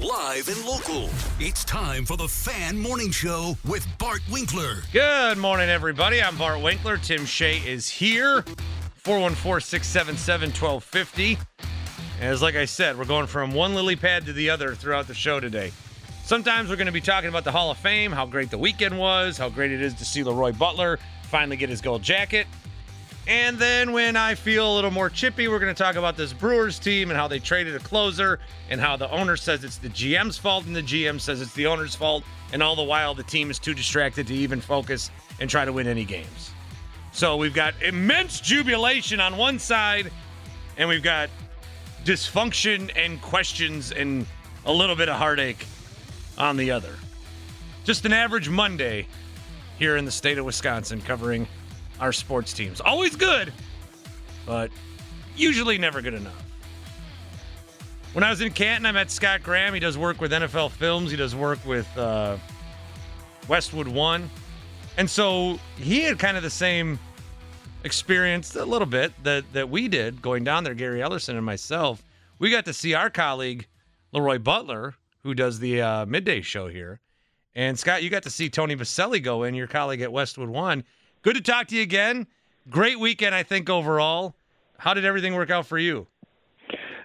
Live and local. It's time for the Fan Morning Show with Bart Winkler. Good morning, everybody. I'm Bart Winkler. Tim Shea is here. 414 677 1250. As like I said, we're going from one lily pad to the other throughout the show today. Sometimes we're going to be talking about the Hall of Fame, how great the weekend was, how great it is to see Leroy Butler finally get his gold jacket. And then when I feel a little more chippy, we're going to talk about this Brewers team and how they traded a closer and how the owner says it's the GM's fault and the GM says it's the owner's fault. And all the while, the team is too distracted to even focus and try to win any games. So we've got immense jubilation on one side, and we've got dysfunction and questions and a little bit of heartache on the other. Just an average Monday here in the state of Wisconsin covering our sports teams. Always good, but usually never good enough. When I was in Canton, I met Scott Graham. He does work with NFL Films, he does work with uh, Westwood One. And so he had kind of the same experience a little bit that, that we did going down there, Gary Ellerson and myself. We got to see our colleague, Leroy Butler, who does the uh, midday show here. And Scott, you got to see Tony Boselli go in, your colleague at Westwood One. Good to talk to you again. Great weekend, I think, overall. How did everything work out for you?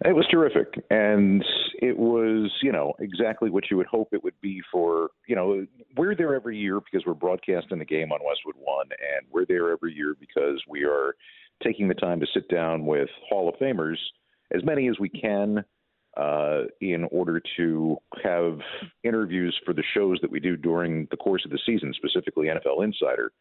It was terrific. And it was, you know, exactly what you would hope it would be for, you know, we're there every year because we're broadcasting the game on Westwood One, and we're there every year because we are taking the time to sit down with Hall of Famers, as many as we can, uh, in order to have interviews for the shows that we do during the course of the season, specifically NFL Insider.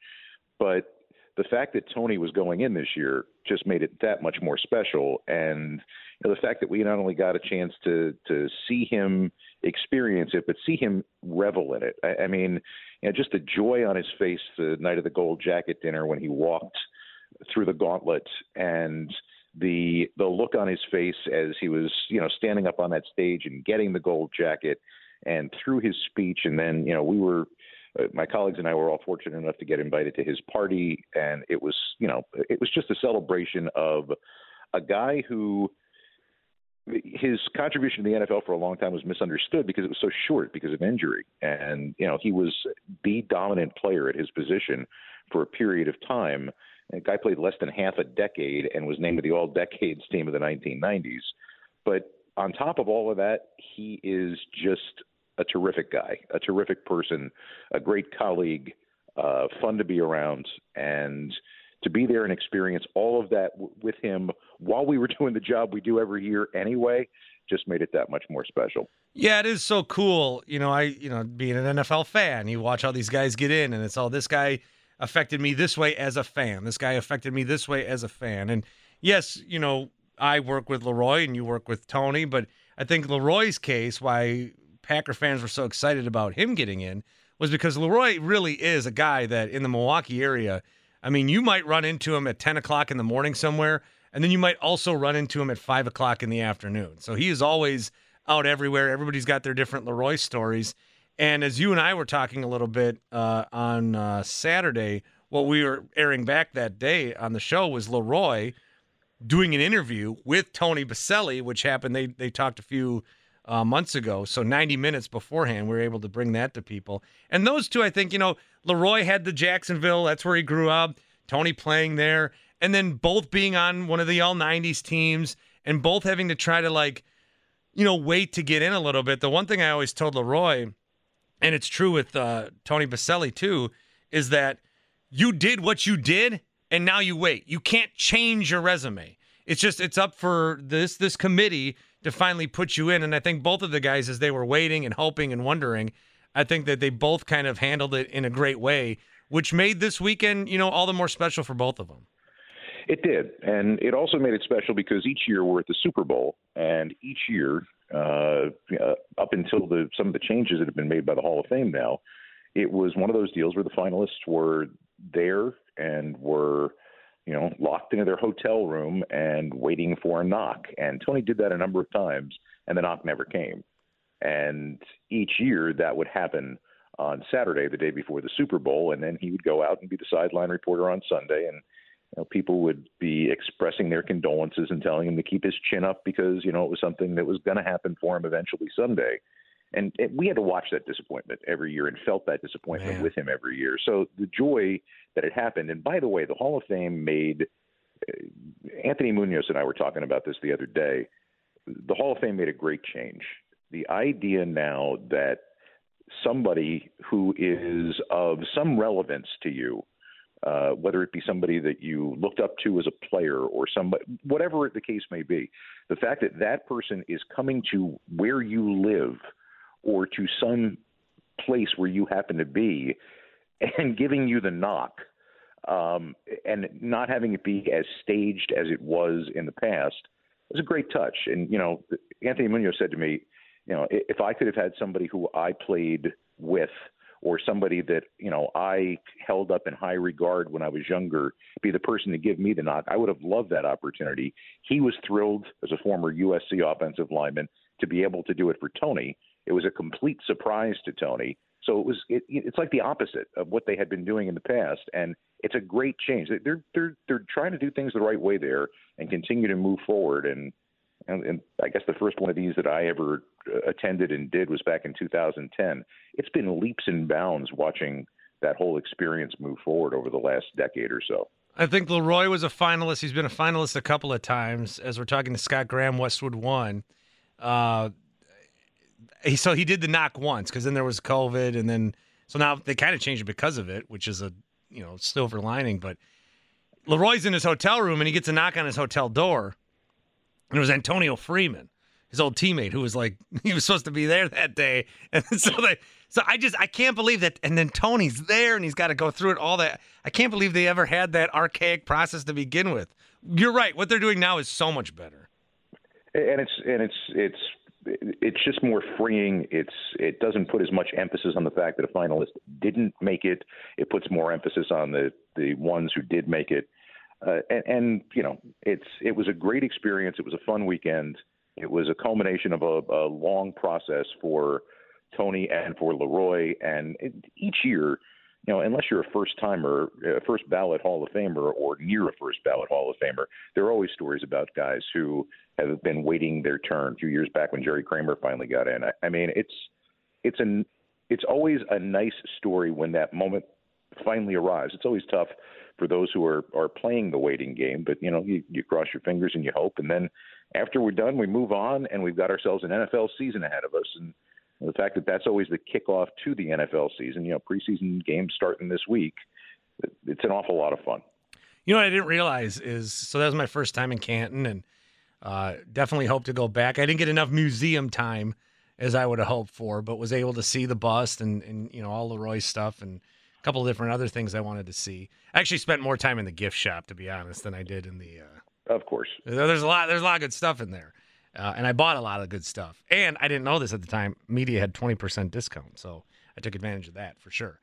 But the fact that Tony was going in this year just made it that much more special. And you know, the fact that we not only got a chance to to see him experience it, but see him revel in it. I, I mean, you know, just the joy on his face the night of the gold jacket dinner when he walked through the gauntlet and the the look on his face as he was you know standing up on that stage and getting the gold jacket and through his speech and then you know we were Uh, my colleagues and I were all fortunate enough to get invited to his party, and it was, you know, it was just a celebration of a guy who his contribution to the NFL for a long time was misunderstood because it was so short because of injury, and you know he was the dominant player at his position for a period of time. The guy played less than half a decade and was named to the All Decades team of the 1990s. But on top of all of that, he is just a terrific guy, a terrific person, a great colleague, uh, fun to be around, and to be there and experience all of that w- with him while we were doing the job we do every year anyway just made it that much more special. Yeah, it is so cool. You know, I, you know, being an NFL fan, you watch all these guys get in and it's all this guy affected me this way as a fan. This guy affected me this way as a fan. And yes, you know, I work with Leroy and you work with Tony, but I think Leroy's case, why Packer fans were so excited about him getting in, was because Leroy really is a guy that in the Milwaukee area, I mean, you might run into him at 10 o'clock in the morning somewhere, and then you might also run into him at 5 o'clock in the afternoon. So he is always out everywhere. Everybody's got their different Leroy stories. And as you and I were talking a little bit uh, on uh, Saturday, what we were airing back that day on the show was Leroy doing an interview with Tony Boselli, which happened. They they talked a few uh, months ago, so 90 minutes beforehand, we were able to bring that to people. And those two, I think, you know, Leroy had the Jacksonville. That's where he grew up. Tony playing there, and then both being on one of the all 90s teams, and both having to try to like, you know, wait to get in a little bit. The one thing I always told Leroy, and it's true with uh, Tony Boselli too, is that you did what you did and now you wait. You can't change your resume. It's just it's up for this this committee to finally put you in. And I think both of the guys, as they were waiting and hoping and wondering, I think that they both kind of handled it in a great way, which made this weekend, you know, all the more special for both of them. It did, and it also made it special because each year we're at the Super Bowl, and each year, uh, uh, up until the some of the changes that have been made by the Hall of Fame now, it was one of those deals where the finalists were there and were you know locked into their hotel room and waiting for a knock. And tony did that a number of times and the knock never came. And each year that would happen on saturday the day before the super bowl and then he would go out and be the sideline reporter on sunday. And you know, people would be expressing their condolences and telling him to keep his chin up because you know it was something that was going to happen for him eventually someday and, we had to watch that disappointment every year and felt that disappointment Man. with him every year. So the joy that it happened, and by the way, the Hall of Fame made uh, Anthony Munoz and I were talking about this the other day. The Hall of Fame made a great change. The idea now that somebody who is of some relevance to you, uh, whether it be somebody that you looked up to as a player or somebody, whatever the case may be, the fact that that person is coming to where you live – or to some place where you happen to be and giving you the knock um, and not having it be as staged as it was in the past was a great touch. And, you know, Anthony Munoz said to me, you know, if I could have had somebody who I played with or somebody that, you know, I held up in high regard when I was younger be the person to give me the knock, I would have loved that opportunity. He was thrilled as a former USC offensive lineman to be able to do it for Tony it was a complete surprise to Tony. So it was it, it's like the opposite of what they had been doing in the past, and it's a great change. They're they're they're trying to do things the right way there and continue to move forward. And and, and I guess the first one of these that I ever uh, attended and did was back in 2010. It's been leaps and bounds watching that whole experience move forward over the last decade or so. I think Leroy was a finalist. He's been a finalist a couple of times. As we're talking to Scott Graham, Westwood One. Uh, he, so he did the knock once because then there was COVID, and then so now they kind of changed it because of it, which is a you know silver lining. But Leroy's in his hotel room and he gets a knock on his hotel door, and it was Antonio Freeman, his old teammate, who was like he was supposed to be there that day, and so they. So I just I can't believe that, and then Tony's there, and he's got to go through it all that. I can't believe they ever had that archaic process to begin with. You're right. What they're doing now is so much better. And it's and it's it's it's just more freeing. It's it doesn't put as much emphasis on the fact that a finalist didn't make it. It puts more emphasis on the the ones who did make it. Uh, and, and you know, it's it was a great experience. It was a fun weekend. It was a culmination of a, a long process for Tony and for Leroy. And it, each year, you know, unless you're a first timer, a first ballot Hall of Famer, or near a first ballot Hall of Famer, there are always stories about guys who have been waiting their turn. A few years back when Jerry Kramer finally got in, I, I mean, it's it's an it's always a nice story when that moment finally arrives. It's always tough for those who are are playing the waiting game, but you know, you, you cross your fingers and you hope, and then after we're done, we move on, and we've got ourselves an NFL season ahead of us, and the fact that that's always the kickoff to the NFL season, you know, preseason games starting this week, it's an awful lot of fun. You know what I didn't realize is so that was my first time in Canton and uh, definitely hope to go back. I didn't get enough museum time as I would have hoped for, but was able to see the bust and, and you know all the Roy stuff and a couple of different other things I wanted to see. I actually spent more time in the gift shop to be honest than I did in the. Uh, of course, there's a lot. There's a lot of good stuff in there. Uh, and I bought a lot of good stuff. And I didn't know this at the time. Media had 20% discount. So I took advantage of that for sure.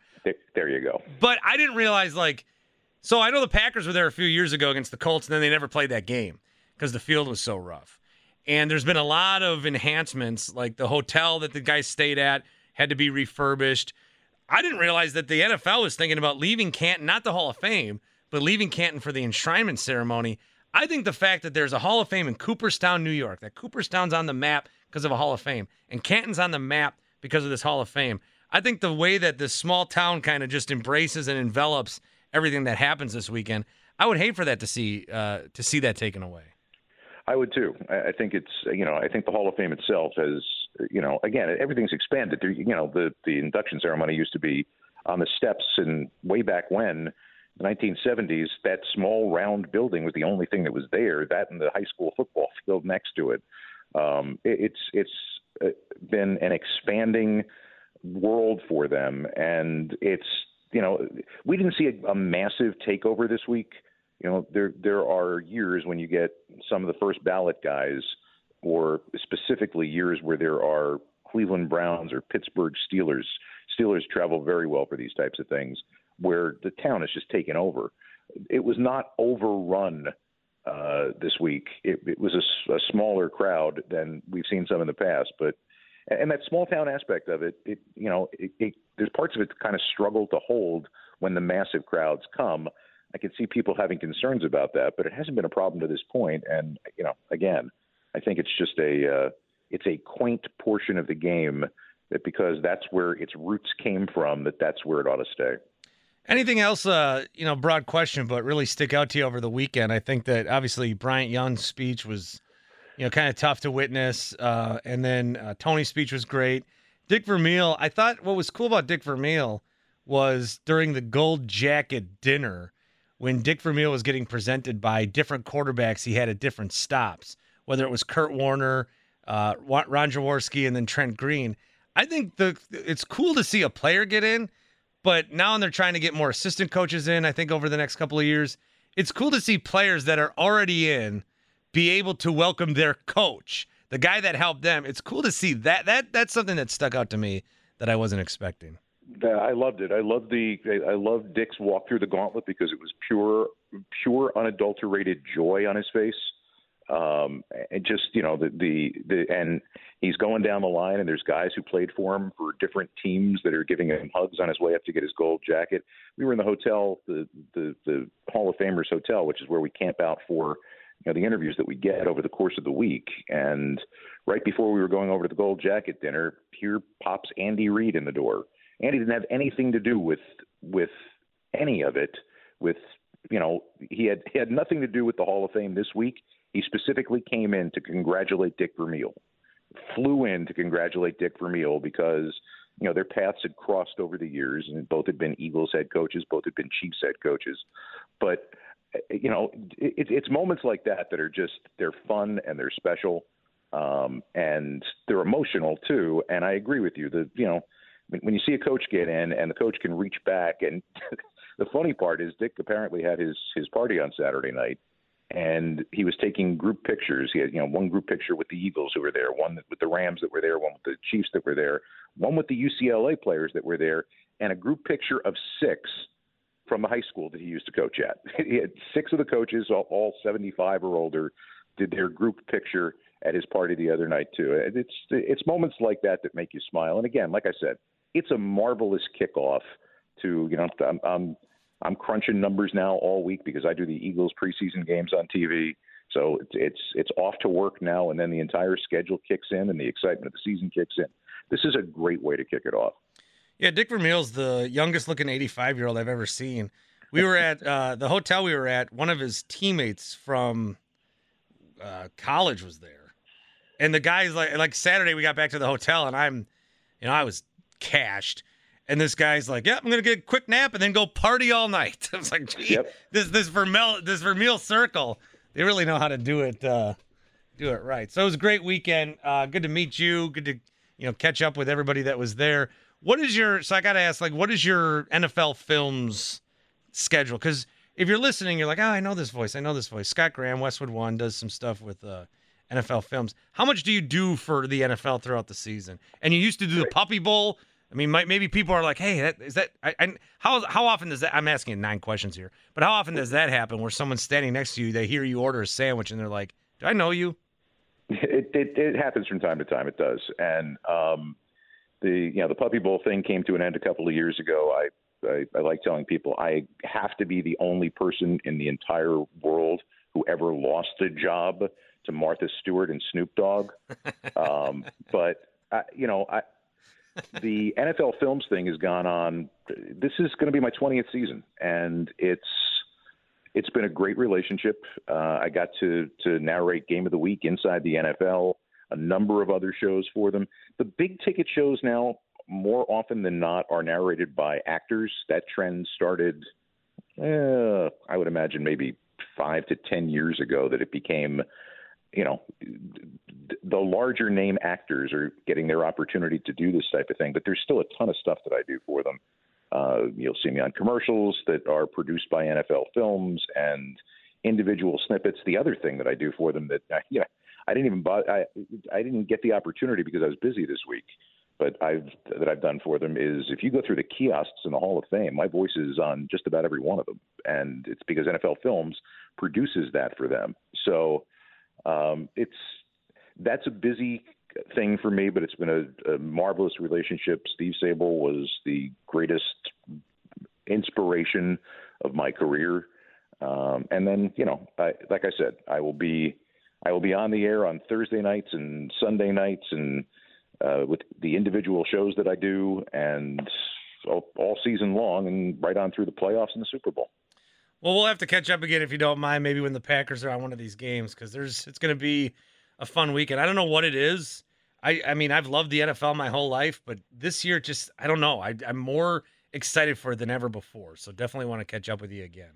There you go. But I didn't realize, like, so I know the Packers were there a few years ago against the Colts, and then they never played that game because the field was so rough. And there's been a lot of enhancements, like the hotel that the guys stayed at had to be refurbished. I didn't realize that the NFL was thinking about leaving Canton, not the Hall of Fame, but leaving Canton for the enshrinement ceremony. I think the fact that there's a Hall of Fame in Cooperstown, New York, that Cooperstown's on the map because of a Hall of Fame, and Canton's on the map because of this Hall of Fame. I think the way that this small town kind of just embraces and envelops everything that happens this weekend, I would hate for that to see uh, to see that taken away. I would too. I think it's you know I think the Hall of Fame itself has you know again everything's expanded. You know the the induction ceremony used to be on the steps and way back when the 1970s that small round building was the only thing that was there. That and the high school football field next to it. Um, it it's it's uh, been an expanding world for them, and it's you know we didn't see a, a massive takeover this week you know there there are years when you get some of the first ballot guys or specifically years where there are Cleveland Browns or Pittsburgh Steelers Steelers travel very well for these types of things where the town is just taken over it was not overrun uh, this week it, it was a, a smaller crowd than we've seen some in the past but and that small town aspect of it, it you know, it, it, there's parts of it kind of struggle to hold when the massive crowds come. I can see people having concerns about that, but it hasn't been a problem to this point. And you know, again, I think it's just a uh, it's a quaint portion of the game that because that's where its roots came from, that that's where it ought to stay. Anything else, uh, you know, broad question, but really stick out to you over the weekend? I think that obviously Bryant Young's speech was, you know, kind of tough to witness. Uh, and then uh, Tony's speech was great. Dick Vermeil, I thought what was cool about Dick Vermeil was during the gold jacket dinner when Dick Vermeil was getting presented by different quarterbacks he had at different stops, whether it was Kurt Warner, uh, Ron Jaworski, and then Trent Green. I think the it's cool to see a player get in, but now they're trying to get more assistant coaches in. I think over the next couple of years, it's cool to see players that are already in be able to welcome their coach, the guy that helped them. It's cool to see that. That that's something that stuck out to me that I wasn't expecting. I loved it. I loved the I loved Dick's walk through the gauntlet because it was pure pure unadulterated joy on his face. Um, and just you know the, the the and he's going down the line and there's guys who played for him for different teams that are giving him hugs on his way up to get his gold jacket. We were in the hotel, the the the Hall of Famers hotel, which is where we camp out for you know the interviews that we get over the course of the week. And right before we were going over to the gold jacket dinner, here pops Andy Reid in the door Andy didn't have anything to do with with any of it. With you know, he had he had nothing to do with the Hall of Fame this week. He specifically came in to congratulate Dick Vermeil, flew in to congratulate Dick Vermeil because you know their paths had crossed over the years, and both had been Eagles head coaches, both had been Chiefs head coaches. But you know, it, it's moments like that that are just they're fun and they're special, um, and they're emotional too. And I agree with you. that you know when you see a coach get in and the coach can reach back and the funny part is Dick apparently had his his party on Saturday night and he was taking group pictures. He had you know one group picture with the Eagles who were there, one with the Rams that were there, one with the Chiefs that were there, one with the UCLA players that were there, and a group picture of six from the high school that he used to coach at. he had six of the coaches, all, all 75 or older, did their group picture at his party the other night too. It's it's moments like that that make you smile. And again, like I said, it's a marvelous kickoff to you know I'm, I'm I'm crunching numbers now all week because I do the Eagles preseason games on TV. So it's it's it's off to work now, and then the entire schedule kicks in, and the excitement of the season kicks in. This is a great way to kick it off. Yeah, Dick Vermeil's the youngest looking 85 year old I've ever seen. We were at uh, the hotel we were at. One of his teammates from uh, college was there, and the guy's like, like Saturday we got back to the hotel, and I'm, you know, I was cashed. And this guy's like, "Yeah, I'm gonna get a quick nap and then go party all night." I was like, "Gee, yep. this this Vermeil this Vermeil circle, they really know how to do it uh, do it right." So it was a great weekend. Uh, good to meet you. Good to you know catch up with everybody that was there. What is your so I got to ask like what is your NFL films schedule? Because if you're listening, you're like, "Oh, I know this voice. I know this voice." Scott Graham, Westwood One, does some stuff with. Uh, NFL films. How much do you do for the NFL throughout the season? And you used to do the Puppy Bowl. I mean, maybe people are like, "Hey, that, is that?" I, I, how how often does that? I'm asking nine questions here, but how often does that happen? Where someone's standing next to you, they hear you order a sandwich, and they're like, "Do I know you?" It it, it happens from time to time. It does, and um, the you know the Puppy Bowl thing came to an end a couple of years ago. I I, I like telling people I have to be the only person in the entire world who ever lost a job to Martha Stewart and Snoop Dogg. um, but I, you know, I, the NFL Films thing has gone on. This is going to be my 20th season, and it's it's been a great relationship. Uh, I got to to narrate Game of the Week inside the NFL, a number of other shows for them. The big ticket shows now, more often than not, are narrated by actors. That trend started, uh, I would imagine, maybe five to ten years ago. That it became you know, the larger name actors are getting their opportunity to do this type of thing, but there's still a ton of stuff that I do for them. Uh, you'll see me on commercials that are produced by NFL Films and individual snippets. The other thing that I do for them that, you know, I didn't even buy, I I didn't get the opportunity because I was busy this week. But I've that I've done for them is if you go through the kiosks in the Hall of Fame, my voice is on just about every one of them, and it's because NFL Films produces that for them. So um, it's that's a busy thing for me, but it's been a, a marvelous relationship. Steve Sabol was the greatest inspiration of my career. Um, and then, you know, I, like I said, I will be, I will be on the air on Thursday nights and Sunday nights, and uh, with the individual shows that I do, and all, all season long, and right on through the playoffs and the Super Bowl. Well, we'll have to catch up again if you don't mind, maybe when the Packers are on one of these games, because there's it's going to be a fun weekend. I don't know what it is. I I mean, I've loved the NFL my whole life, but this year, just I don't know. I, I'm more excited for it than ever before. So definitely want to catch up with you again.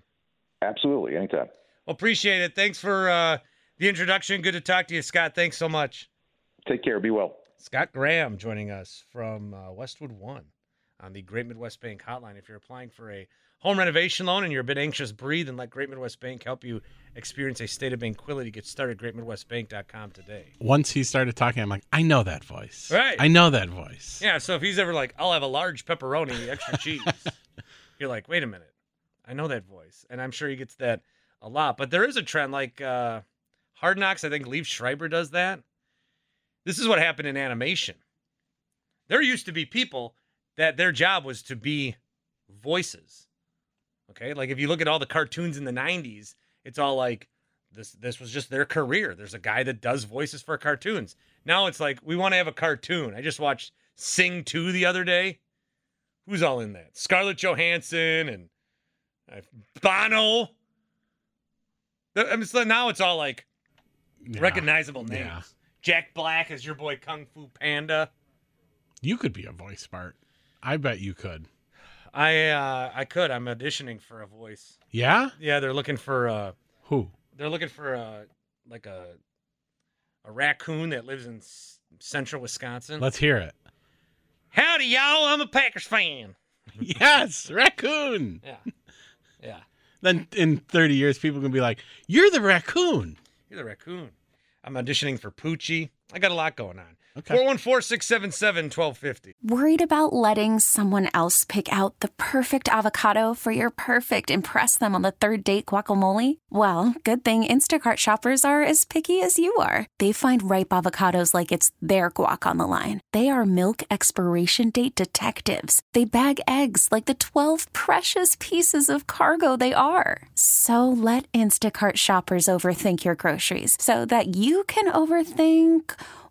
Absolutely, anytime. Well, appreciate it. Thanks for uh, the introduction. Good to talk to you, Scott. Thanks so much. Take care. Be well. Scott Graham joining us from uh, Westwood One on the Great Midwest Bank Hotline. If you're applying for a home renovation loan and you're a bit anxious, breathe and let Great Midwest Bank help you experience a state of tranquility. Get started greatmidwestbank.com today. Once he started talking, I'm like, I know that voice. Right. I know that voice. Yeah, so if he's ever like, I'll have a large pepperoni, extra cheese, you're like, wait a minute. I know that voice. And I'm sure he gets that a lot. But there is a trend like uh, Hard Knocks, I think Liev Schreiber does that. This is what happened in animation. There used to be people that their job was to be voices. Okay? Like if you look at all the cartoons in the 90s, it's all like this this was just their career. There's a guy that does voices for cartoons. Now it's like we want to have a cartoon. I just watched Sing 2 the other day. Who's all in that? Scarlett Johansson and uh, Bono. I mean, so now it's all like Yeah. recognizable names. Yeah. Jack Black is your boy Kung Fu Panda. You could be a voice, part. I bet you could. I uh I could. I'm auditioning for a voice. Yeah? Yeah, they're looking for uh Who? they're looking for a like a a raccoon that lives in s- central Wisconsin. Let's hear it. Howdy y'all, I'm a Packers fan. yes, raccoon. Yeah. Yeah. Then in 30 years, people can be like, "You're the raccoon." You're the raccoon. I'm auditioning for Poochie. I got a lot going on. Okay. 414 677 1250. Worried about letting someone else pick out the perfect avocado for your perfect impress them on the third date guacamole? Well, good thing Instacart shoppers are as picky as you are. They find ripe avocados like it's their guac on the line. They are milk expiration date detectives. They bag eggs like the 12 precious pieces of cargo they are. So let Instacart shoppers overthink your groceries so that you can overthink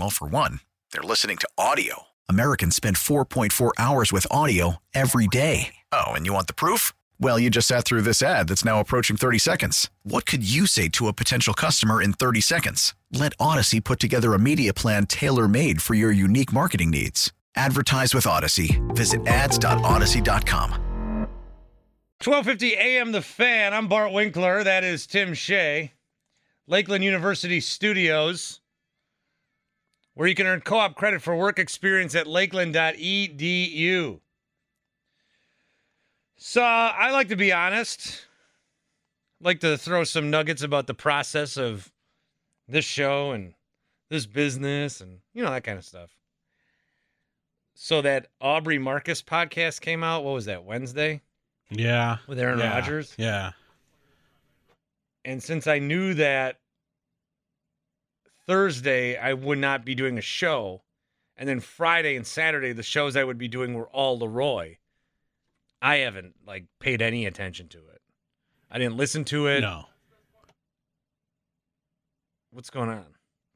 Well, for one, they're listening to audio. Americans spend 4.4 hours with audio every day. Oh, and you want the proof? Well, you just sat through this ad that's now approaching 30 seconds. What could you say to a potential customer in 30 seconds? Let Odyssey put together a media plan tailor made for your unique marketing needs. Advertise with Odyssey. Visit ads.odyssey.com. 1250 AM The Fan. I'm Bart Winkler. That is Tim Shea. Lakeland University Studios, where you can earn co op credit for work experience at lakeland.edu. So I like to be honest. like to throw some nuggets about the process of this show and this business and you know that kind of stuff. So that Aubrey Marcus podcast came out. What was that Wednesday Yeah. with Aaron yeah, Rodgers? Yeah. And since I knew that Thursday I would not be doing a show, and then Friday and Saturday the shows I would be doing were all Leroy, I haven't like paid any attention to it. I didn't listen to it. No. What's going on?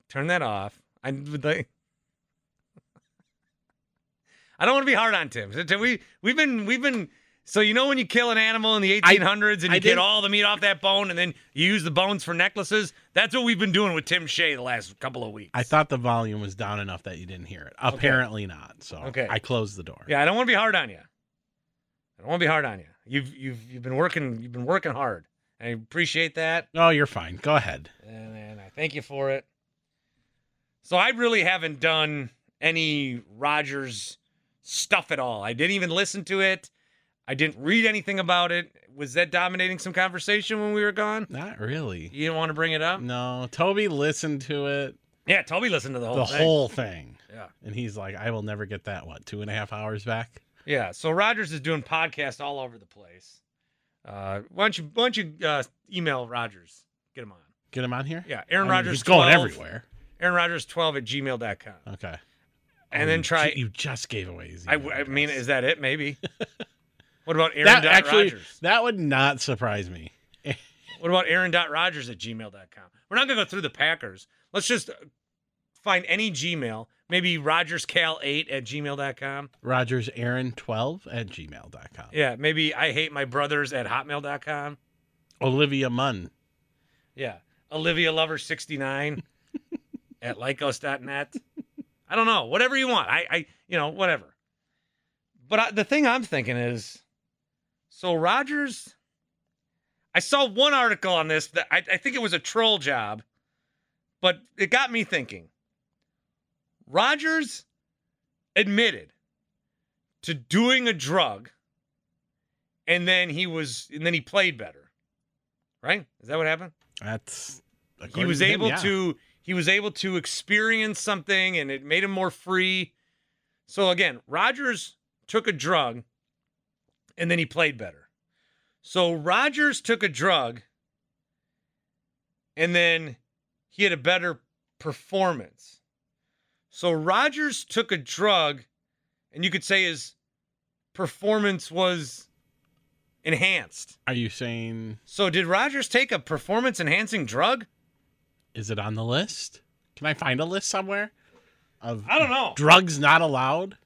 Turn that off. I would like. I don't want to be hard on Tim. Tim, We we've been we've been so you know when you kill an animal in the 1800s and I you get all the meat off that bone and then you use the bones for necklaces. That's what we've been doing with Tim Shea the last couple of weeks. I thought the volume was down enough that you didn't hear it. Apparently not. So Okay. I closed the door. Yeah, I don't want to be hard on you. I don't want to be hard on you. You've you've you've been working you've been working hard. I appreciate that. Oh, you're fine. Go ahead. and, and I thank you for it. So I really haven't done any Rodgers stuff at all. I didn't even listen to it. I didn't read anything about it. Was that dominating some conversation when we were gone? Not really. You didn't want to bring it up? No. Toby listened to it, Yeah, Toby listened to the whole thing. the thing. whole thing. Yeah. And he's like, I will never get that, what, two and a half hours back? Yeah. So Rodgers is doing podcasts all over the place. Uh, why don't you why don't you uh, email Rodgers? Get him on. Get him on here? Yeah, Aaron I mean, Rodgers. He's going everywhere. Aaron Rodgers 12 at gmail.com. Okay. And Oh, then try. You just gave away his I, I mean, is that it? Maybe. what about Aaron that dot actually that would not surprise me. What about Aaron dot at gmail.com? We're not going to go through the Packers. Let's just find any Gmail. Maybe RogersCal8 at gmail.com. Rogers Aaron 12 at gmail.com. Yeah, maybe I hate my brothers at hotmail.com. Olivia Munn. Yeah. Olivia Lover 69 at lycos.net. I don't know. Whatever you want. I, I you know, whatever. But I, the thing I'm thinking is so Rodgers, I saw one article on this that I, I think it was a troll job, but it got me thinking. Rodgers admitted to doing a drug and then he was and then he played better. Right? Is that what happened? That's he was to him, able yeah. to he was able to experience something and it made him more free so again rodgers took a drug and then he played better so rodgers took a drug and then he had a better performance so rodgers took a drug and you could say his performance was enhanced Are you saying so did rodgers take a performance enhancing drug is it on the list? Can I find a list somewhere of I don't know. drugs not allowed?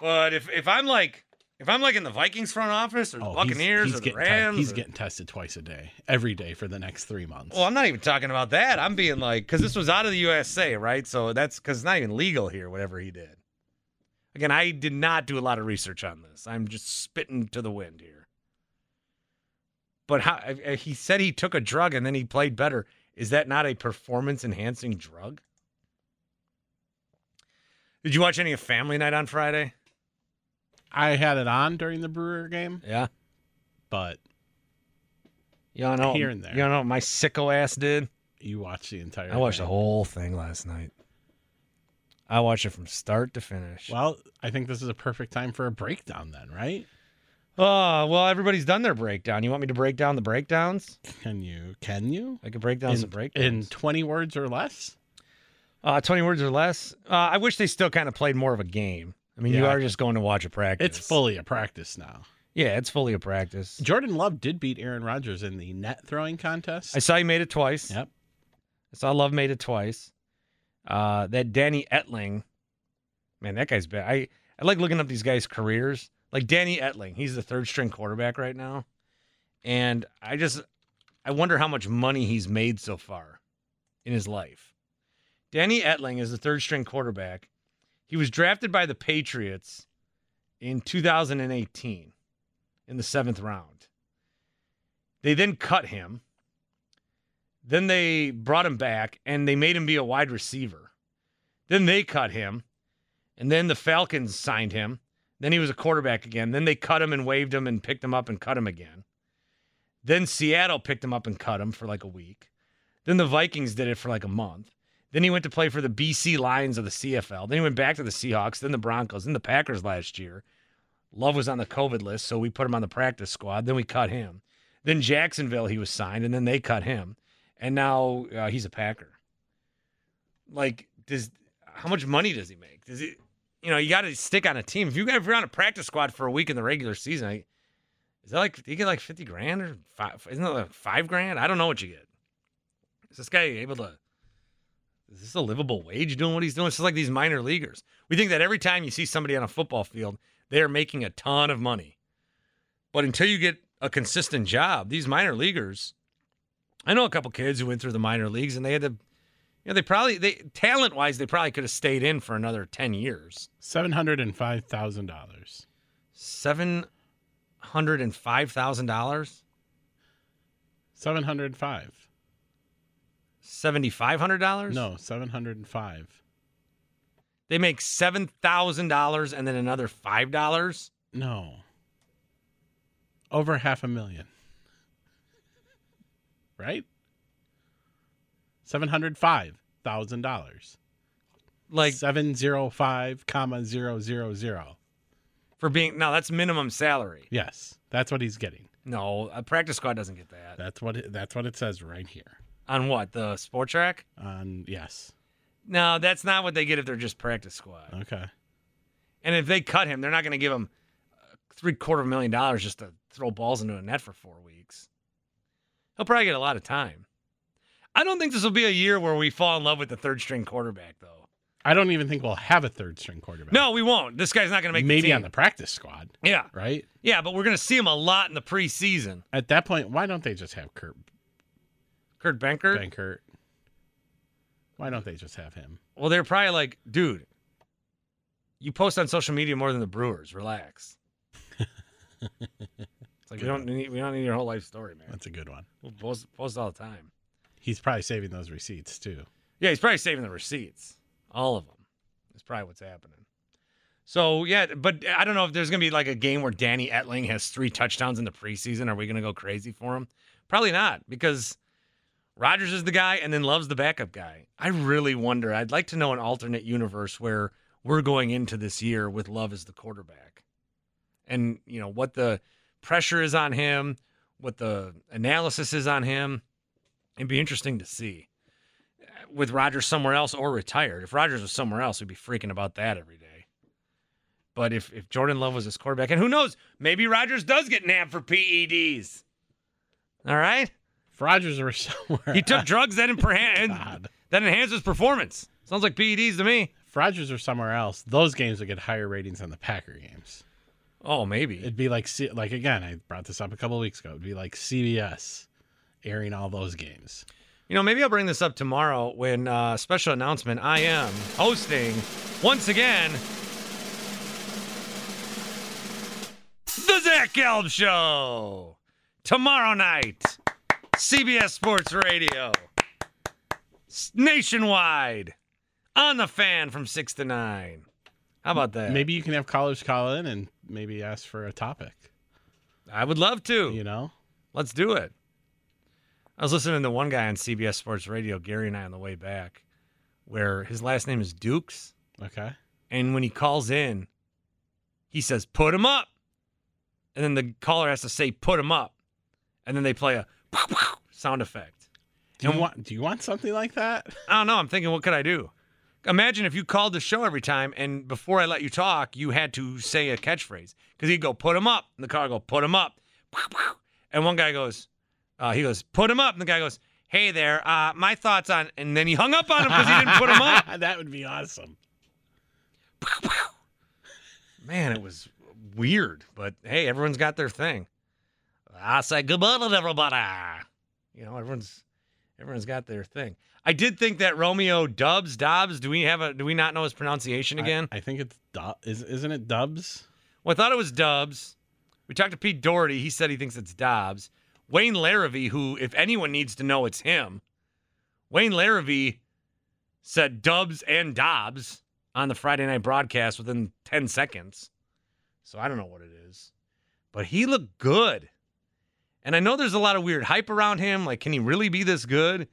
But if if I'm like If I'm like in the Vikings front office or the Oh, Buccaneers he's or the te- Rams, he's or- getting tested twice a day, every day for the next three months. Well, I'm not even talking about that. I'm being like, because this was out of the USA, right? So that's because it's not even legal here, whatever he did. Again, I did not do a lot of research on this. I'm just spitting to the wind here. But how he said he took a drug and then he played better. Is that not a performance enhancing drug? Did you watch any of Family Night on Friday? I had it on during the Brewer game, Yeah. but You know Here and there. You know what my sicko ass did? you watched the entire. I watched the whole thing last night. I watched it from start to finish. Well, I think this is a perfect time for a breakdown, then, right? Oh, well, everybody's done their breakdown. You want me to break down the breakdowns? Can you? Can you? I could break down in, some breakdowns. in twenty words or less. uh, 20 words or less. Uh, I wish they still kind of played more of a game. I mean, you are just going to watch a practice. It's fully a practice now. Yeah, it's fully a practice. Jordan Love did beat Aaron Rodgers in the net throwing contest. I saw you made it twice. Yep. I saw Love made it twice. Uh, that Danny Etling, man, that guy's bad. I, I like looking up these guys' careers. Like Danny Etling, he's the third string quarterback right now. And I just, I wonder how much money he's made so far in his life. Danny Etling is the third string quarterback. He was drafted by the Patriots in 2018 in the seventh round. They then cut him. Then they brought him back and they made him be a wide receiver. Then they cut him. And then the Falcons signed him. Then he was a quarterback again. Then they cut him and waved him and picked him up and cut him again. Then Seattle picked him up and cut him for like a week. Then the Vikings did it for like a month. Then he went to play for the BC Lions of the CFL. Then he went back to the Seahawks, then the Broncos, then the Packers last year. Love was on the COVID list, so we put him on the practice squad. Then we cut him. Then Jacksonville, he was signed, and then they cut him. And now uh, he's a Packer. Like, does how much money does he make? Does he, you know, you got to stick on a team. If you if you're on a practice squad for a week in the regular season, I, is that like you get like fifty grand or five? Isn't it like five grand? I don't know what you get. Is this guy able to? Is this a livable wage doing what he's doing? It's just like these minor leaguers. We think that every time you see somebody on a football field, they are making a ton of money. But until you get a consistent job, these minor leaguers, I know a couple kids who went through the minor leagues and they had to, you know, they probably, they talent wise, they probably could have stayed in for another 10 years. Seven hundred and five thousand dollars. $705,000? Seven hundred five. $7,500? No, seven hundred and five. They make $7,000 and then another $5? No. Over half a million. Right? Seven hundred five thousand dollars. Like seven zero five comma zero zero zero. for being, no, that's minimum salary. Yes, that's what he's getting. No, a practice squad doesn't get that. That's what it, that's what it says right here. On what? The Spotrac? On yes. No, that's not what they get if they're just practice squad. Okay. And if they cut him, they're not going to give him uh, three quarter of a million dollars just to throw balls into a net for four weeks. He'll probably get a lot of time. I don't think this will be a year where we fall in love with the third string quarterback, though. I don't even think we'll have a third string quarterback. No, we won't. This guy's not going to make maybe the team. on the practice squad, yeah, right? yeah, but we're going to see him a lot in the preseason. At that point, why don't they just have Kurt Kurt Benkert. Bankert? Why don't they just have him? Well, they're probably like, dude, you post on social media more than the Brewers. Relax. it's like we don't need we don't need your whole life story, man. That's a good one. We'll post post all the time. He's probably saving those receipts too. Yeah, he's probably saving the receipts, all of them. That's probably what's happening. So yeah, but I don't know if there's gonna be like a game where Danny Etling has three touchdowns in the preseason. Are we gonna go crazy for him? Probably not, because Rodgers is the guy and then Love's the backup guy. I really wonder. I'd like to know an alternate universe where we're going into this year with Love as the quarterback, and you know what the pressure is on him, what the analysis is on him. It'd be interesting to see uh, with Rodgers somewhere else or retired. If Rodgers was somewhere else, we'd be freaking about that every day. But if, if Jordan Love was his quarterback, and who knows, maybe Rodgers does get nabbed for PEDs. All right? If Rodgers were somewhere, He took drugs that, imper- that enhance his performance. Sounds like PEDs to me. if Rodgers were somewhere else, those games would get higher ratings than the Packer games. Oh, maybe. It'd be like like again, I brought this up a couple of weeks ago. It'd be like CBS airing all those games. You know, maybe I'll bring this up tomorrow when uh, special announcement. I am hosting once again the Zach Gelb Show tomorrow night, CBS Sports Radio, nationwide, on the fan from six to nine. How about that? Maybe you can have callers call in and maybe ask for a topic. I would love to. You know, Let's do it. I was listening to one guy on CBS Sports Radio, Gary and I, on the way back, where his last name is Dukes. okay. And when he calls in, he says, put him up. And then the caller has to say, put him up. And then they play a sound effect. Do you And- want do you want something like that? I don't know. I'm thinking, what could I do? Imagine if you called the show every time and before I let you talk, you had to say a catchphrase. Because he'd go, put him up. And the car would go, put him up. And one guy goes, uh, he goes, put him up. And the guy goes, hey there, uh, my thoughts on. And then he hung up on him because he didn't put him up. that would be awesome. Man, it was weird, but hey, everyone's got their thing. I say good morning, everybody. You know, everyone's everyone's got their thing. I did think that Romeo Dubs Dobbs. Do we have a? Do we not know his pronunciation again? I, I think it's Du- is isn't it Dubs? well, I thought it was Dubs. We talked to Pete Dougherty. He said he thinks it's Dobbs. Wayne Larrivee, who, if anyone needs to know, it's him. Wayne Larrivee said Dubs and Dobbs on the Friday night broadcast within 10 seconds. So I don't know what it is. But he looked good. And I know there's a lot of weird hype around him. Like, can he really be this good?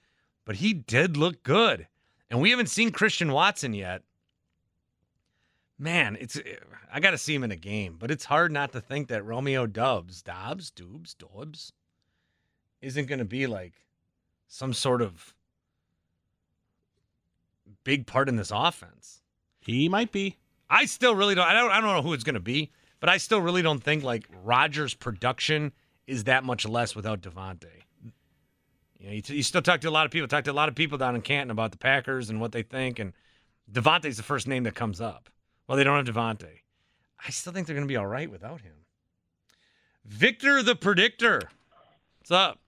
But he did look good. And we haven't seen Christian Watson yet. Man, it's eh, I got to see him in a game, but it's hard not to think that Romeo Dubs, Dobbs, Dubs, Dobbs isn't going to be like some sort of big part in this offense. He might be. I still really don't I don't I don't know who it's going to be, but I still really don't think like Rodgers' production is that much less without Davante. You know, you, you still talk to a lot of people, talk to a lot of people down in Canton about the Packers and what they think, and Davante's the first name that comes up. Well, they don't have Davante. I still think they're going to be all right without him. Victor the Predictor. What's up?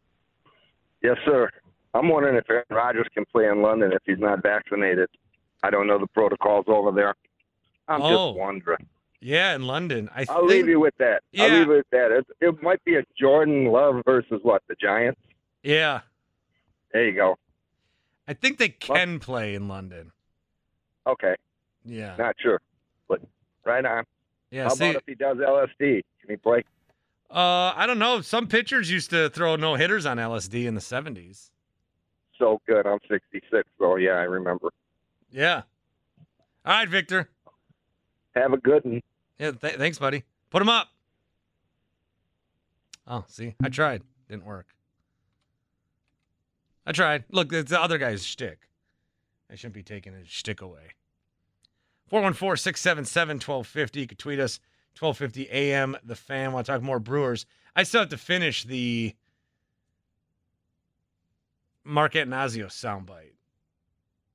Yes, sir. I'm wondering if Aaron Rodgers can play in London if he's not vaccinated. I don't know the protocols over there. I'm Oh. just wondering. Yeah, in London. I I'll think, leave you with that. I'll leave you with that. It, it might be a Jordan Love versus what? The Giants? Yeah, There you go. I think they can play in London. Okay. Yeah, Not sure. But right on. yeah. How see, about if he does LSD? Can he play? uh, I don't know. Some pitchers used to throw no hitters on LSD in the '70s. So good. I'm 66, so yeah, I remember. Yeah. All right, Victor. Have a good one. Yeah, th- thanks, buddy. Put them up. Oh, see, I tried. Didn't work. I tried. Look, it's the other guy's shtick. I shouldn't be taking his shtick away. 414 677 1250. You can tweet us 1250 AM. The fan. Want to talk more Brewers? I still have to finish the Mark Attanasio soundbite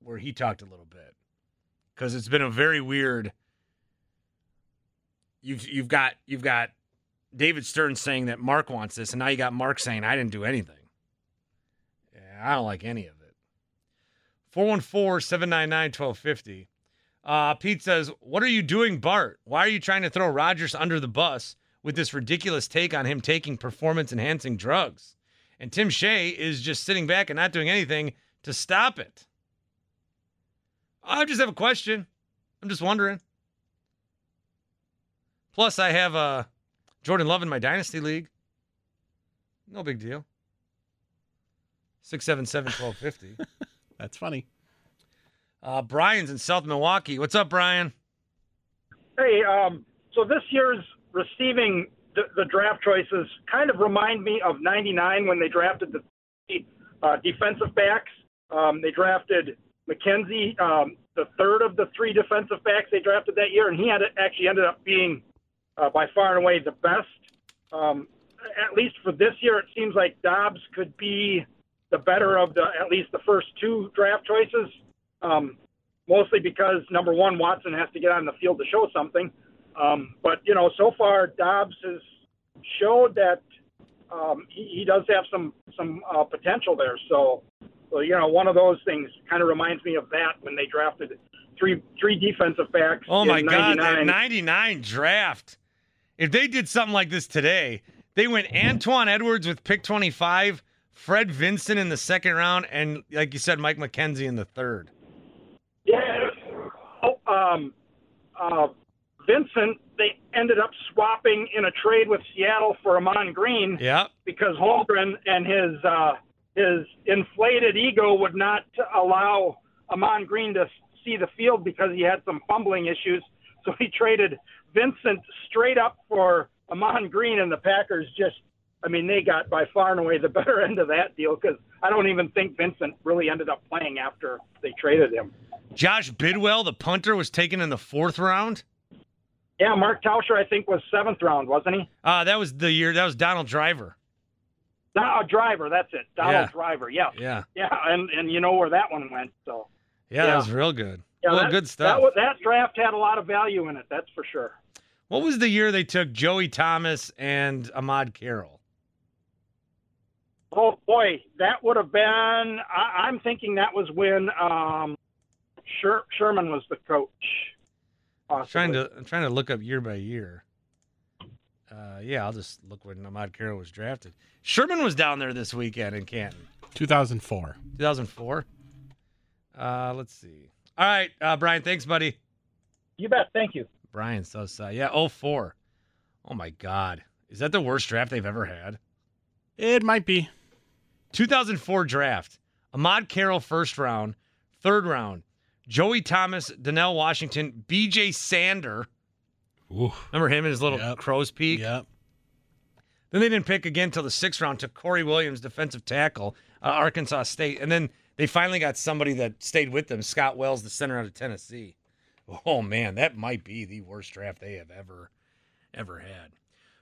where he talked a little bit because it's been a very weird you've you've got you've got David Stearns saying that Mark wants this, and now you got Mark saying I didn't do anything. Yeah, I don't like any of it. 414-799-1250. Uh, Pete says, What are you doing, Bart? Why are you trying to throw Rodgers under the bus with this ridiculous take on him taking performance enhancing drugs? And Tim Shea is just sitting back and not doing anything to stop it. I just have a question. I'm just wondering. Plus, I have uh, Jordan Love in my dynasty league. No big deal. 677 1250. That's funny. Uh, Brian's in South Milwaukee. What's up, Brian? Hey, um, so this year's receiving the, the draft choices kind of remind me of '99 when they drafted the uh, defensive backs. Um, they drafted McKenzie, um, the third of the three defensive backs they drafted that year, and he had actually ended up being uh, by far and away the best. Um, at least for this year, it seems like Dobbs could be the better of the at least the first two draft choices. Um, mostly because number one, Watson has to get on the field to show something. Um, but you know, so far Dobbs has showed that um, he, he does have some some uh, potential there. So, so, you know, one of those things kind of reminds me of that when they drafted three three defensive backs. Oh my in God, that 99. 99 draft. If they did something like this today, they went Antuan Edwards with pick 25, Fred Vinson in the second round, and like you said, Mike McKenzie in the third. Yeah. Oh, um, uh, Vinson, they ended up swapping in a trade with Seattle for Ahman Green Yeah. because Holmgren and his uh, his inflated ego would not allow Ahman Green to see the field because he had some fumbling issues. So he traded Vinson straight up for Ahman Green, and the Packers just. I mean, they got by far and away the better end of that deal because I don't even think Vinson really ended up playing after they traded him. Josh Bidwell, the punter, was taken in the fourth round. Yeah, Mark Tauscher, I think, was seventh round, wasn't he? Uh, that was the year. That was Donald Driver. No, uh, Driver, that's it. Donald Yeah. Driver, yeah. Yeah. Yeah, and, and you know where that one went, so. Yeah, that was real good. Yeah, well, that, good stuff. wa- that draft had a lot of value in it, that's for sure. What was the year they took Joey Thomas and Ahmad Carroll? Oh, boy, that would have been, I, I'm thinking that was when um, Sher, Sherman was the coach. I'm trying to I'm trying to look up year by year. Uh, yeah, I'll just look when Ahmad Carroll was drafted. Sherman was down there this weekend in Canton, 2004. 2004. Uh, let's see. All right, uh, Brian, thanks, buddy. You bet, thank you. Brian so sad. Yeah, 04. Oh my God, is that the worst draft they've ever had? It might be. 2004 draft. Ahmad Carroll first round, third round. Joey Thomas, Donnell Washington, B.J. Sander. Ooh. Remember him and his little Yep. crow's peak? Yep. Then they didn't pick again until the sixth round. Took Corey Williams, defensive tackle, uh, Arkansas State, and then they finally got somebody that stayed with them, Scott Wells, the center out of Tennessee. Oh man, that might be the worst draft they have ever, ever had.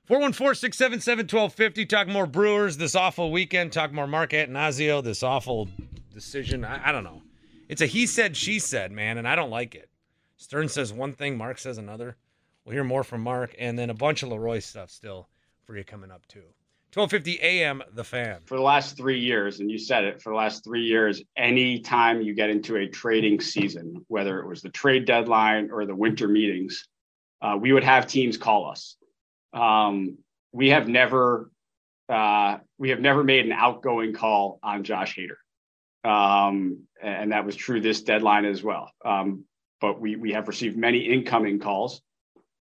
414-677-1250. Talk more Brewers this awful weekend. Talk more Mark Attanasio, this awful decision. I, I don't know. It's a he said, she said, man, and I don't like it. Stearns says one thing, Mark says another. We'll hear more from Mark, and then a bunch of Leroy stuff still for you coming up too. 12:50 a.m. The Fan. for the last three years, and you said it for the last three years, anytime you get into a trading season, whether it was the trade deadline or the winter meetings, uh, we would have teams call us. Um, we have never uh, we have never made an outgoing call on Josh Hader, um, and that was true this deadline as well. Um, but we we have received many incoming calls,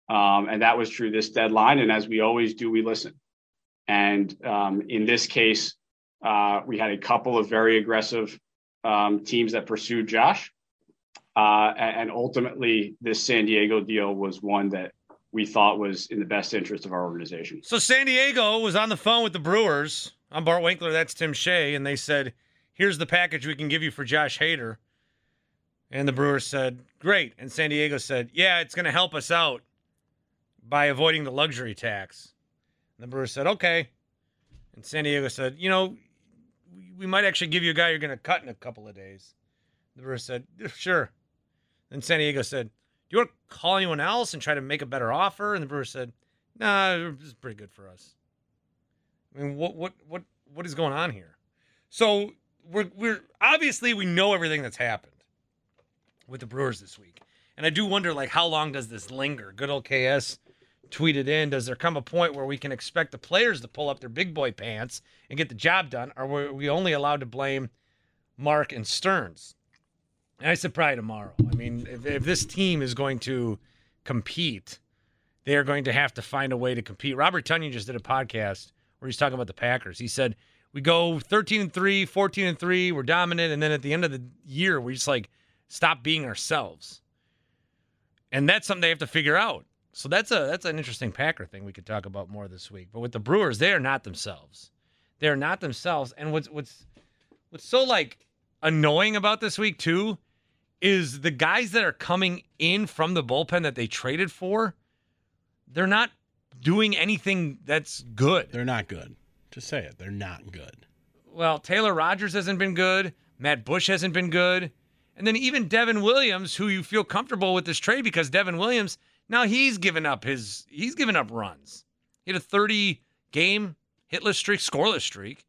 um, and that was true this deadline. And as we always do, we listen. And um, in this case, uh, we had a couple of very aggressive um, teams that pursued Josh. Uh, and, ultimately, this San Diego deal was one that we thought was in the best interest of our organization. So San Diego was on the phone with the Brewers. I'm Bart Winkler. That's Tim Shea, and they said, "Here's the package we can give you for Josh Hader." And the Brewers said, "Great." And San Diego said, "Yeah, it's going to help us out by avoiding the luxury tax." And the Brewers said, "Okay." And San Diego said, "You know, we- might actually give you a guy you're going to cut in a couple of days." The Brewers said, "Sure." Then San Diego said, "Do you want to call anyone else and try to make a better offer?" And the Brewers said, "Nah, it's pretty good for us." I mean, what what what what is going on here? So we're we're obviously we know everything that's happened with the Brewers this week, and I do wonder like how long does this linger? Good old KS tweeted in: Does there come a point where we can expect the players to pull up their big boy pants and get the job done, or are we only allowed to blame Mark and Stearns? And I said probably tomorrow. I mean, if, if this team is going to compete, they are going to have to find a way to compete. Robert Tonyan just did a podcast where he's talking about the Packers. He said, We go 13 and 3, 14 and 3, we're dominant. And then at the end of the year, we just like stop being ourselves. And that's something they have to figure out. So that's a that's an interesting Packer thing we could talk about more this week. But with the Brewers, they are not themselves. They are not themselves. And what's what's what's so like annoying about this week too is the guys that are coming in from the bullpen that they traded for, they're not doing anything that's good. They're not good. Just say it. They're not good. Well, Taylor Rogers hasn't been good. Matt Bush hasn't been good. And then even Devin Williams, who you feel comfortable with this trade because Devin Williams Now he's given up his he's given up runs. He had a 30 game hitless streak, scoreless streak,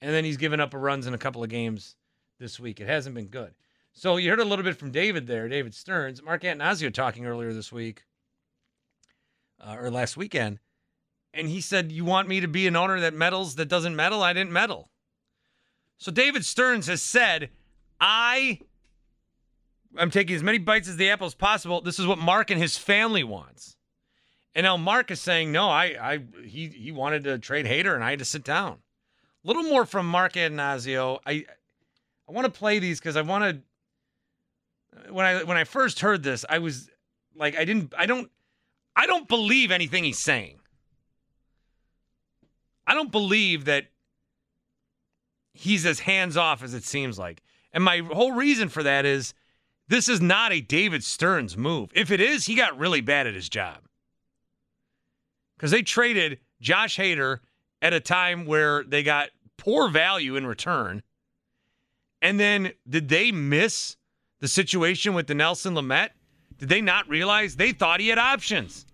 and then he's given up a runs in a couple of games this week. It hasn't been good. So you heard a little bit from David there, David Stearns, Mark Antanasio talking earlier this week uh, or last weekend, and he said, "You want me to be an owner that meddles that doesn't meddle? I didn't meddle." So David Stearns has said, "I I'm taking as many bites as the apple as possible. This is what Mark and his family wants." And now Mark is saying, "No, I I he he wanted to trade Hader and I had to sit down." A little more from Mark Antanasio. I I want to play these because I want to. When I when I first heard this, I was like, I didn't, I don't, I don't believe anything he's saying. I don't believe that he's as hands off as it seems like. And my whole reason for that is this is not a David Stearns move. If it is, he got really bad at his job. Because they traded Josh Hader at a time where they got poor value in return. And then did they miss the situation with Dinelson Lamet? Did they not realize they thought he had options?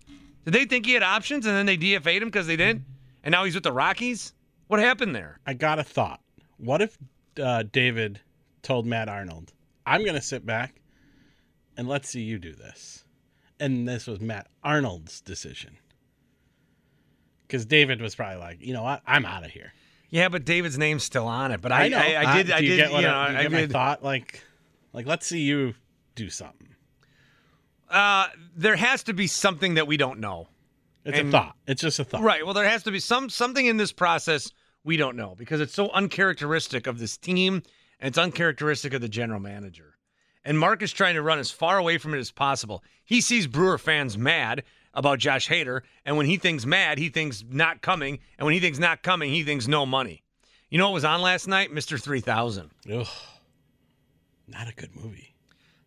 Did they think he had options and then they DFA'd him because they didn't? And now he's with the Rockies? What happened there? I got a thought. What if uh, David told Matt Arnold, I'm going to sit back and let's see you do this? And this was Matt Arnold's decision. Because David was probably like, you know what? I'm out of here. Yeah, but David's name's still on it. But I, I, know. I, I did, Uh, I do you did, get what you I- know, do you I get did. thought. Like, like let's see you do something. Uh, there has to be something that we don't know. It's And- a thought. It's just a thought. Right. Well, there has to be some something in this process we don't know because it's so uncharacteristic of this team and it's uncharacteristic of the general manager. And Mark is trying to run as far away from it as possible. He sees Brewer fans mad about Josh Hader, and when he thinks mad, he thinks not coming, and when he thinks not coming, he thinks no money. You know what was on last night? Mr. 3000. Ugh. Not a good movie.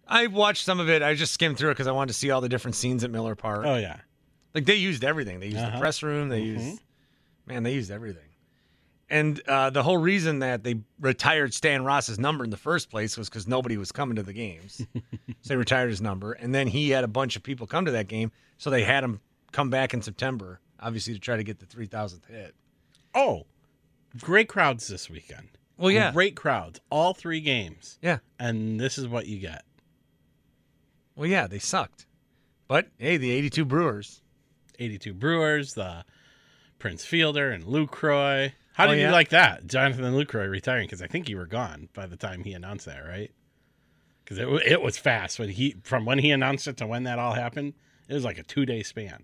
I watched some of it. I just skimmed through it because I wanted to see all the different scenes at Miller Park. Oh yeah. Like they used everything. They used the Uh-huh. press room. They Mhm. used, man, they used everything. And uh, the whole reason that they retired Stan Ross's number in the first place was because nobody was coming to the games. so they retired his number. And then he had a bunch of people come to that game. So they had him come back in September, obviously, to try to get the 3,000th hit. Oh, great crowds this weekend. Well, yeah. Great crowds. All three games. Yeah. And this is what you get. Well, yeah, they sucked. But hey, the 82 Brewers. 82 Brewers, the Prince Fielder, and Lucroy. How Oh, did yeah? you like that? Jonathan Lucroy retiring because I think you were gone by the time he announced that, right? Because it, it was fast when he from when he announced it to when that all happened. It was like a two day span.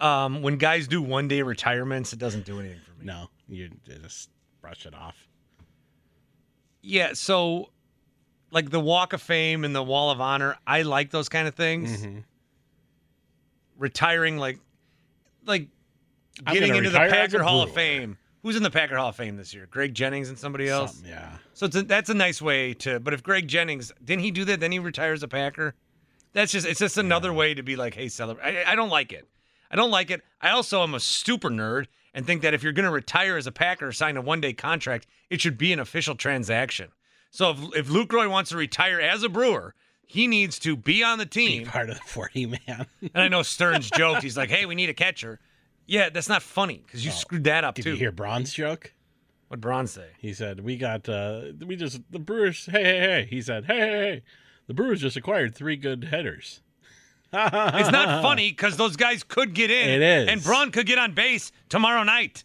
Um, when guys do one day retirements, it doesn't do anything for me. No, you just brush it off. Yeah, so like the Walk of Fame and the Wall of Honor, I like those kind of things. Mhm. Retiring like like I'm getting into the retire as a Packer Hall of Fame. Who's in the Packer Hall of Fame this year? Greg Jennings and somebody else. Something, yeah. So it's a, that's a nice way to. But if Greg Jennings didn't he do that? Then he retires a Packer. That's just it's just another way to be like, hey, celebrate. I, I don't like it. I don't like it. I also am a super nerd and think that if you're going to retire as a Packer sign a one day contract, it should be an official transaction. So if if Lucroy wants to retire as a Brewer, he needs to be on the Be team. part of the 40 man. And I know Stearns joked. He's like, hey, we need a catcher. Yeah, that's not funny because you screwed that up Did too. you hear Braun's joke? what Braun say? He said, "We got uh we just the Brewers. Hey, hey, hey!" He said, "Hey, hey, hey! The Brewers just acquired three good headers." It's not funny because those guys could get in. It is. And Braun could get on base tomorrow night.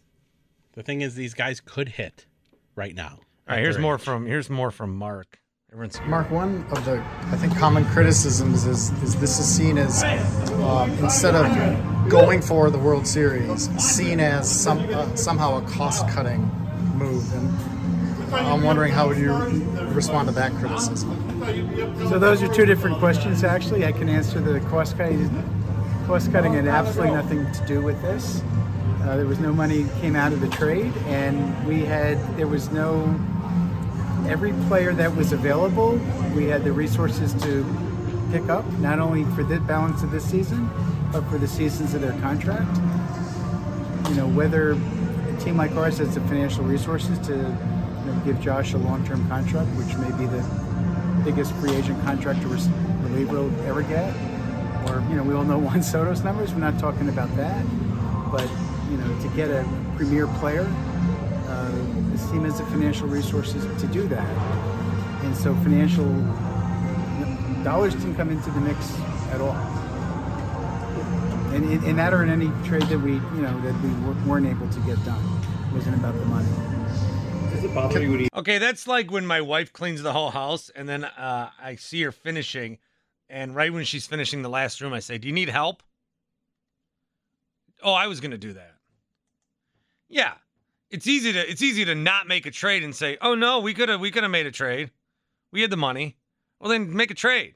The thing is, these guys could hit right now. All right, here's more from here's more from Mark. Everyone's Mark, one of the I think common criticisms is is this is seen as um, instead of going for the World Series, seen as some uh, somehow a cost cutting move, and I'm wondering how would you respond to that criticism? So those are two different questions. Actually, I can answer the cost cutting. Cost cutting had absolutely nothing to do with this. Uh, there was no money came out of the trade, and we had there was no every player that was available. We had the resources to pick up not only for the balance of this season, but for the seasons of their contract. You know whether a team like ours has the financial resources to you know, give Josh a long-term contract, which may be the biggest free agent contract a reliever will ever get. or you know, we all know Juan Soto's numbers. We're not talking about that, but you know, to get a premier player, uh, this team has the financial resources to do that, and so financial dollars didn't come into the mix at all. And in, in that or in any trade that we, you know, that we weren't able to get done, it wasn't about the money. Does it bother you Okay, that's like when my wife cleans the whole house and then uh, I see her finishing, and right when she's finishing the last room, I say, "Do you need help?" Oh, I was gonna do that. Yeah, it's easy to it's easy to not make a trade and say, "Oh no, we could have we could have made a trade. We had the money." Well, then make a trade.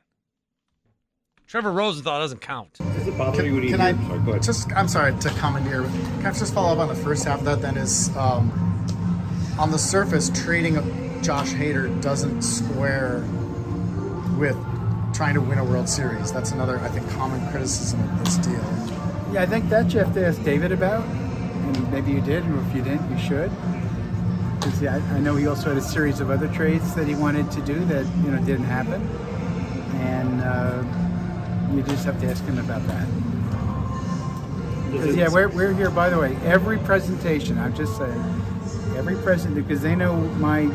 Trevor Rosenthal doesn't count. does it bother you when he Can I sorry, go ahead. just? I'm sorry to commandeer. but Can I just follow up on the first half of that? Then is um, on the surface, trading Josh Hader doesn't square with trying to win a World Series. That's another, I think, common criticism of this deal. Yeah, I think that you have to ask David about, and maybe you did, and if you didn't, you should. 'Cause, yeah, I I know he also had a series of other trades that he wanted to do that you know didn't happen, and uh, you just have to ask him about that. Because yeah, we're, we're here. By the way, every presentation, I'm just saying, every present because they know my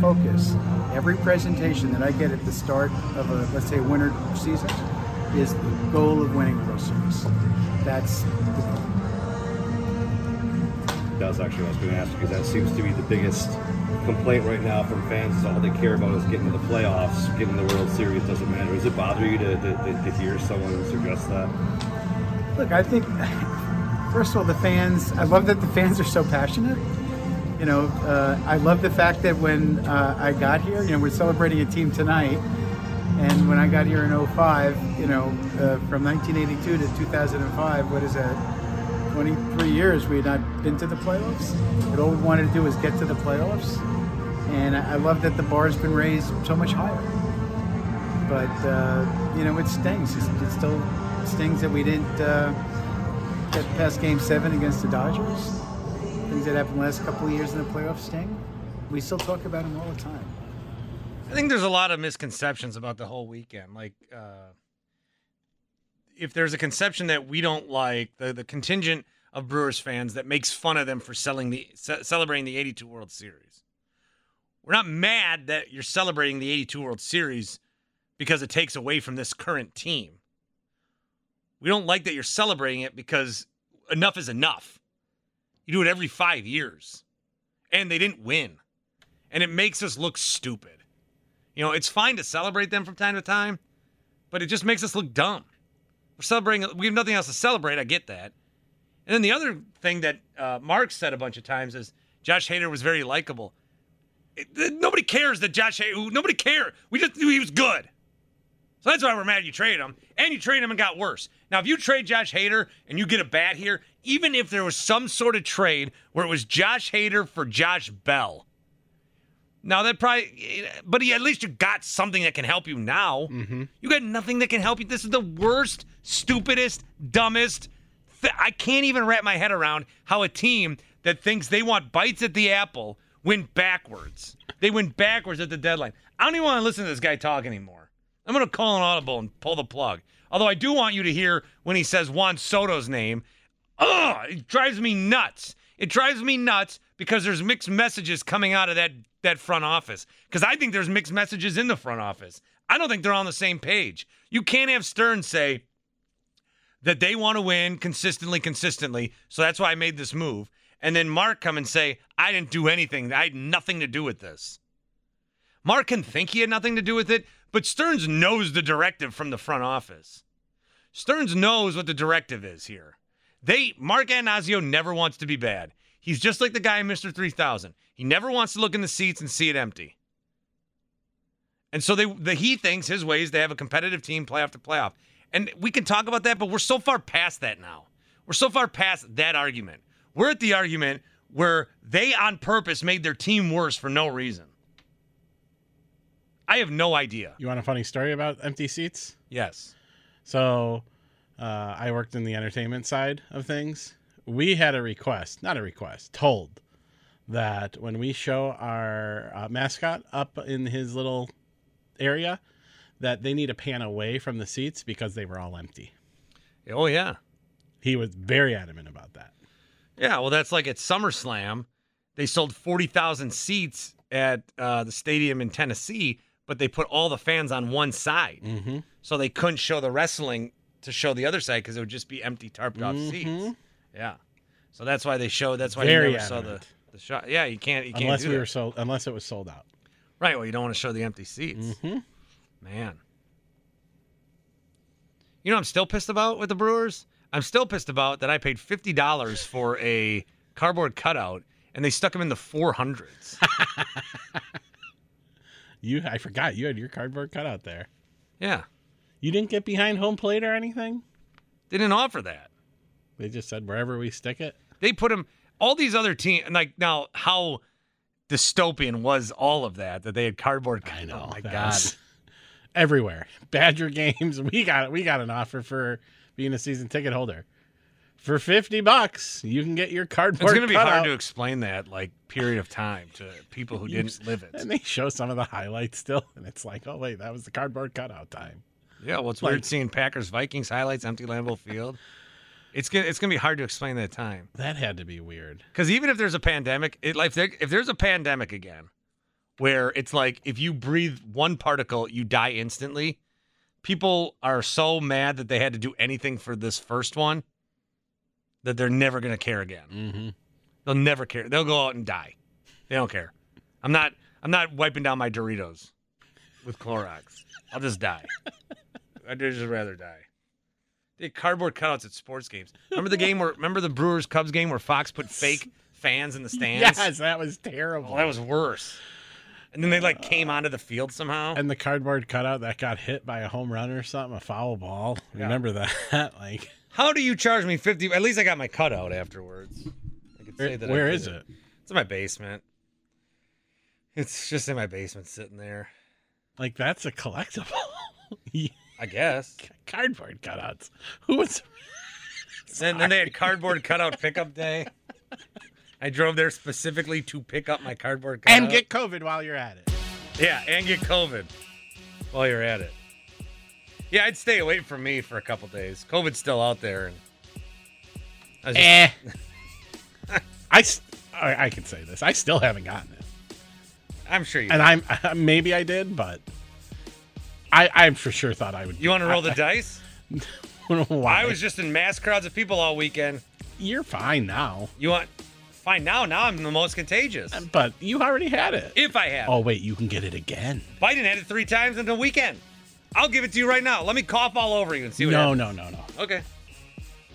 focus. Every presentation that I get at the start of a let's say winter season is the goal of winning World Series. That's the goal. That's actually what I was going to ask because that seems to be the biggest complaint right now from fans. Is all they care about is getting to the playoffs, getting the World Series doesn't matter. Does it bother you to, to, to, hear someone suggest that? Look, I think first of all, the fans. I love that the fans are so passionate. You know, uh, I love the fact that when uh, I got here, you know, we're celebrating a team tonight, and when I got here in 05, you know, uh, from 1982 to 2005, what is that? 23 years we had not been to the playoffs. But all we wanted to do was get to the playoffs, and I love that the bar's been raised so much higher. But uh, you know, it stings. It, still stings that we didn't uh, get past Game Seven against the Dodgers. Things that happened last couple of years in the playoffs sting. We still talk about them all the time. I think there's a lot of misconceptions about the whole weekend. Like, uh, if there's a conception that we don't like, the the contingent of Brewers fans that makes fun of them for selling the ce- celebrating the 82 World Series. We're not mad that you're celebrating the 82 World Series because it takes away from this current team. We don't like that you're celebrating it because enough is enough. You do it every 5 years. And they didn't win. And it makes us look stupid. You know, it's fine to celebrate them from time to time, but it just makes us look dumb. We're celebrating, we have nothing else to celebrate. I get that. And then the other thing that uh, Mark said a bunch of times is Josh Hader was very likable. Nobody cares that Josh Hader, nobody cared. We just knew he was good. So that's why we're mad you traded him. And you traded him and got worse. Now, if you trade Josh Hader and you get a bat here, even if there was some sort of trade where it was Josh Hader for Josh Bell, now that probably, but he, at least you got something that can help you now. Mm-hmm. You got nothing that can help you. This is the worst, stupidest, dumbest. Th- I can't even wrap my head around how a team that thinks they want bites at the apple went backwards. They went backwards at the deadline. I don't even want to listen to this guy talk anymore. I'm going to call an audible and pull the plug. Although I do want you to hear when he says Juan Soto's name. Ugh, it drives me nuts. It drives me nuts because there's mixed messages coming out of that that front office. Because I think there's mixed messages in the front office. I don't think they're on the same page. You can't have Stearns say that they want to win consistently, consistently. So that's why I made this move. And then Mark come and say, I didn't do anything. I had nothing to do with this. Mark can think he had nothing to do with it, but Stearns knows the directive from the front office. Stearns knows what the directive is here. They Mark Anasio never wants to be bad. He's just like the guy in Mr. 3000. He never wants to look in the seats and see it empty. And so they the he thinks his way is to have a competitive team playoff to playoff. And we can talk about that, but we're so far past that now. We're so far past that argument. We're at the argument where they on purpose made their team worse for no reason. I have no idea. You want a funny story about empty seats? Yes. So, uh, I worked in the entertainment side of things. We had a request, not a request, told that when we show our uh, mascot up in his little area, that they need to pan away from the seats because they were all empty. Oh yeah. He was very adamant about that. Yeah, well, that's like at SummerSlam, they sold forty thousand seats at uh, the stadium in Tennessee, but they put all the fans on one side, mm-hmm. so they couldn't show the wrestling to show the other side because it would just be empty, tarped off Mhm. seats. Yeah, so that's why they showed. That's why Very you never saw the the shot. Yeah, you can't. You can't unless we that. were sold, unless it was sold out. right. Well, you don't want to show the empty seats. Mm-hmm. Man. You know I'm still pissed about with the Brewers? I'm still pissed about that I paid $50 for a cardboard cutout and they stuck them in the 400s. You, I forgot you had your cardboard cutout there. yeah. You didn't get behind home plate or anything. They didn't offer that. They just said wherever we stick it. They put them, all these other teams, like now, how dystopian was all of that, that they had cardboard I know. Oh my God. Everywhere. Badger games. We got we got an offer for being a season ticket holder. For fifty bucks, you can get your cardboard. It's going to be hard cutout. to explain that, like, period of time to people who didn't live it. And they show some of the highlights still, and it's like, oh wait, that was the cardboard cutout time. Yeah, well, it's Like- weird seeing Packers Vikings highlights, empty Lambeau Field. It's gonna it's gonna be hard to explain that time That had to be weird. because even if there's a pandemic, it like if, there, if there's a pandemic again, where it's like if you breathe one particle, you die instantly. People are so mad that they had to do anything for this first one that they're never gonna care again. Mm-hmm. They'll never care. They'll go out and die. They don't care. I'm not. I'm not wiping down my Doritos with Clorox. I'll just die. I'd just rather die. They cardboard cutouts at sports games. Remember the game where? Remember the Brewers Cubs game where Fox put fake fans in the stands? Yes, that was terrible. Oh, that was worse. And then they like came onto the field somehow. and the cardboard cutout that got hit by a home run or something, a foul ball. Yeah. Remember that? like, How do you charge me fifty? At least I got my cutout afterwards. I could say that. Where is it? It's in my basement. It's just in my basement, sitting there. Like, that's a collectible. Yeah, I guess. cardboard cutouts. Who was? Then, then they had cardboard cutout pickup day. I drove there specifically to pick up my cardboard cutout. and get COVID while you're at it. yeah, and get COVID while you're at it. Yeah, I'd stay away from me for a couple days. COVID's still out there, and I just- Eh. I I can say this. I still haven't gotten it, I'm sure you. and I'm maybe I did, but I I for sure thought I would. you want to roll the dice? Why? I was just in mass crowds of people all weekend. You're fine now, You want? Fine. Now, now I'm the most contagious. Uh, but you already had it. If I have, Oh wait, you can get it again. Biden had it three times in the weekend. I'll give it to you right now. Let me cough all over you and see what No, happens. no, no, no. No. Okay.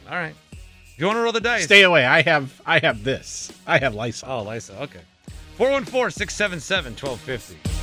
All right. Do you want to roll the dice? Stay away. I have I have this. I have Lysol. Oh, Lisa. Okay. 414 677 1250.